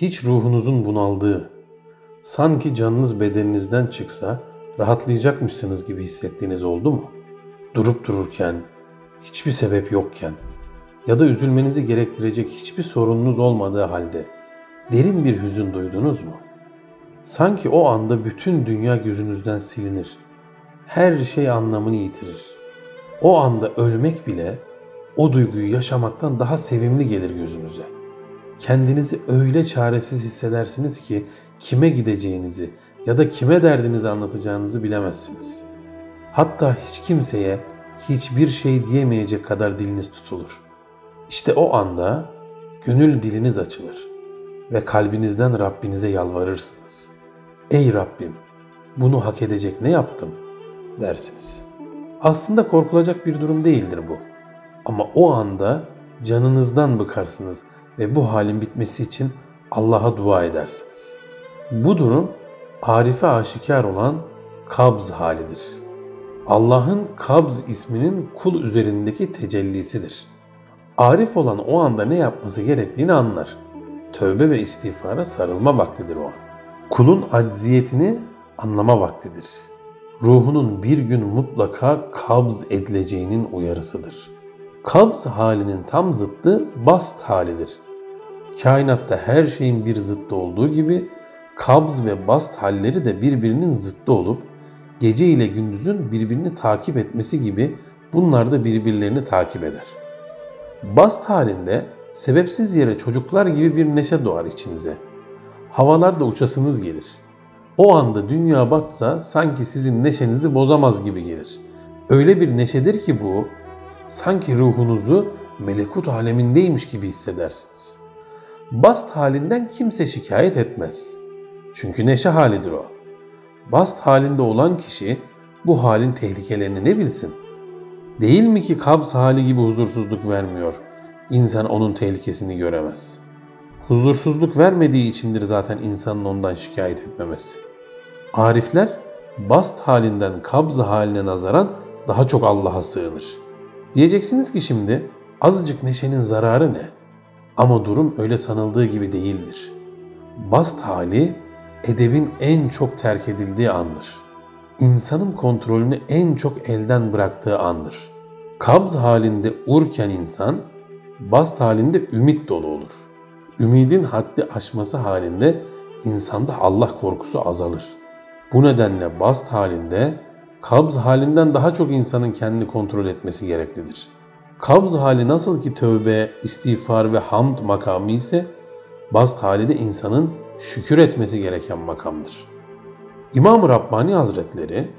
Hiç ruhunuzun bunaldığı, sanki canınız bedeninizden çıksa rahatlayacakmışsınız gibi hissettiğiniz oldu mu? Durup dururken, hiçbir sebep yokken ya da üzülmenizi gerektirecek hiçbir sorununuz olmadığı halde derin bir hüzün duydunuz mu? Sanki o anda bütün dünya gözünüzden silinir. Her şey anlamını yitirir. O anda ölmek bile o duyguyu yaşamaktan daha sevimli gelir gözünüze. Kendinizi öyle çaresiz hissedersiniz ki kime gideceğinizi ya da kime derdinizi anlatacağınızı bilemezsiniz. Hatta hiç kimseye hiçbir şey diyemeyecek kadar diliniz tutulur. İşte o anda gönül diliniz açılır ve kalbinizden Rabbinize yalvarırsınız. Ey Rabbim, bunu hak edecek ne yaptım dersiniz. Aslında korkulacak bir durum değildir bu. Ama o anda canınızdan bıkarsınız ve bu halin bitmesi için Allah'a dua edersiniz. Bu durum arife aşikar olan kabz halidir. Allah'ın kabz isminin kul üzerindeki tecellisidir. Arif olan o anda ne yapması gerektiğini anlar. Tövbe ve istiğfara sarılma vaktidir o an. Kulun acziyetini anlama vaktidir. Ruhunun bir gün mutlaka kabz edileceğinin uyarısıdır. Kabz halinin tam zıttı bast halidir. Kainatta her şeyin bir zıttı olduğu gibi kabz ve bast halleri de birbirinin zıttı olup gece ile gündüzün birbirini takip etmesi gibi bunlar da birbirlerini takip eder. Bast halinde sebepsiz yere çocuklar gibi bir neşe doğar içinize. Havalarda uçasınız gelir. O anda dünya batsa sanki sizin neşenizi bozamaz gibi gelir. Öyle bir neşedir ki bu, sanki ruhunuzu melekut alemindeymiş gibi hissedersiniz. Bast halinden kimse şikayet etmez. Çünkü neşe halidir o. Bast halinde olan kişi bu halin tehlikelerini ne bilsin? Değil mi ki kabz hali gibi huzursuzluk vermiyor? İnsan onun tehlikesini göremez. Huzursuzluk vermediği içindir zaten insanın ondan şikayet etmemesi. Arifler bast halinden kabz haline nazaran daha çok Allah'a sığınır. Diyeceksiniz ki şimdi azıcık neşenin zararı ne? Ama durum öyle sanıldığı gibi değildir. Bast hali edebin en çok terk edildiği andır. İnsanın kontrolünü en çok elden bıraktığı andır. Kabz halinde urken insan, bast halinde ümit dolu olur. Ümidin haddi aşması halinde insanda Allah korkusu azalır. Bu nedenle bast halinde kabz halinden daha çok insanın kendini kontrol etmesi gereklidir. Kabz hali nasıl ki tövbe, istiğfar ve hamd makamı ise bast hali de insanın şükür etmesi gereken makamdır. İmam-ı Rabbani Hazretleri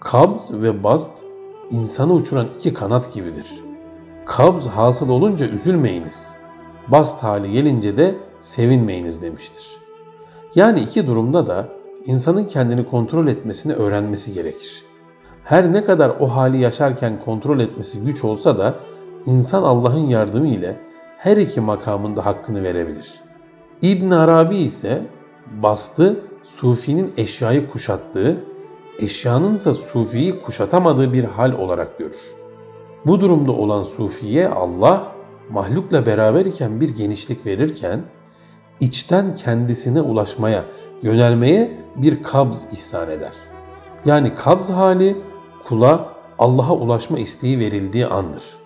kabz ve bast insanı uçuran iki kanat gibidir. Kabz hasıl olunca üzülmeyiniz. Bast hali gelince de sevinmeyiniz demiştir. Yani iki durumda da insanın kendini kontrol etmesini öğrenmesi gerekir. Her ne kadar o hali yaşarken kontrol etmesi güç olsa da insan Allah'ın yardımı ile her iki makamında hakkını verebilir. İbn Arabi ise bastı sufinin eşyayı kuşattığı, eşyanın ise sufiyi kuşatamadığı bir hal olarak görür. Bu durumda olan sufiye Allah mahlukla beraber iken bir genişlik verirken içten kendisine ulaşmaya, yönelmeye bir kabz ihsan eder. Yani kabz hali kula Allah'a ulaşma isteği verildiği andır.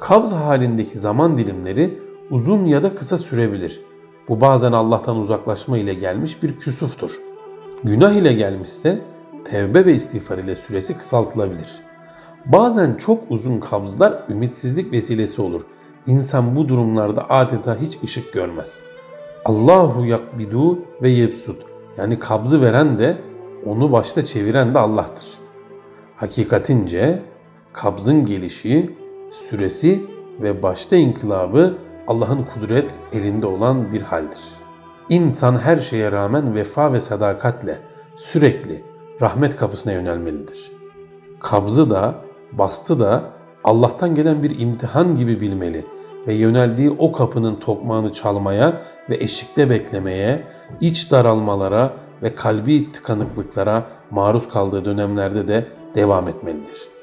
Kabz halindeki zaman dilimleri uzun ya da kısa sürebilir. Bu bazen Allah'tan uzaklaşma ile gelmiş bir küsuftur. Günah ile gelmişse tevbe ve istiğfar ile süresi kısaltılabilir. Bazen çok uzun kabzlar ümitsizlik vesilesi olur. İnsan bu durumlarda adeta hiç ışık görmez. Allahu yakbidu ve yebsut. Yani kabzı veren de onu başta çeviren de Allah'tır. Hakikatince kabzın gelişi, süresi ve başta inkılabı Allah'ın kudret elinde olan bir haldir. İnsan her şeye rağmen vefa ve sadakatle sürekli rahmet kapısına yönelmelidir. Kabzı da, bastı da Allah'tan gelen bir imtihan gibi bilmeli ve yöneldiği o kapının tokmağını çalmaya ve eşikte beklemeye, iç daralmalara ve kalbi tıkanıklıklara maruz kaldığı dönemlerde de devam etmelidir.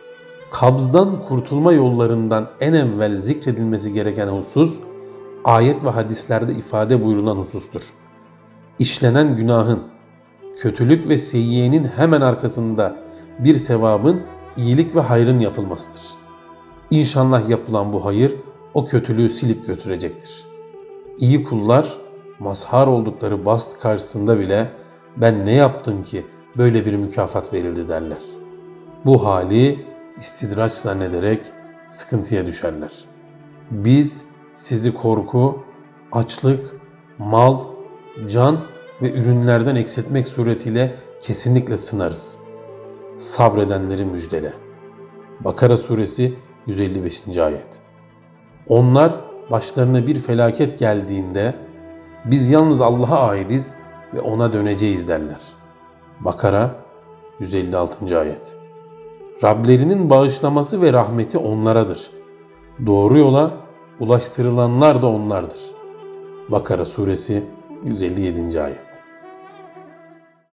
Kabzdan kurtulma yollarından en evvel zikredilmesi gereken husus, ayet ve hadislerde ifade buyurulan husustur. işlenen günahın, kötülük ve seyyiyenin hemen arkasında bir sevabın iyilik ve hayrın yapılmasıdır. İnşallah yapılan bu hayır o kötülüğü silip götürecektir. İyi kullar mazhar oldukları bast karşısında bile ben ne yaptım ki böyle bir mükafat verildi derler. Bu hali istidraç zannederek sıkıntıya düşerler. Biz sizi korku, açlık, mal, can ve ürünlerden eksiltmek suretiyle kesinlikle sınarız. Sabredenleri müjdele. Bakara suresi 155. ayet. Onlar başlarına bir felaket geldiğinde biz yalnız Allah'a aidiz ve ona döneceğiz derler. Bakara 156. ayet. Rablerinin bağışlaması ve rahmeti onlaradır. Doğru yola ulaştırılanlar da onlardır. Bakara suresi 157. ayet.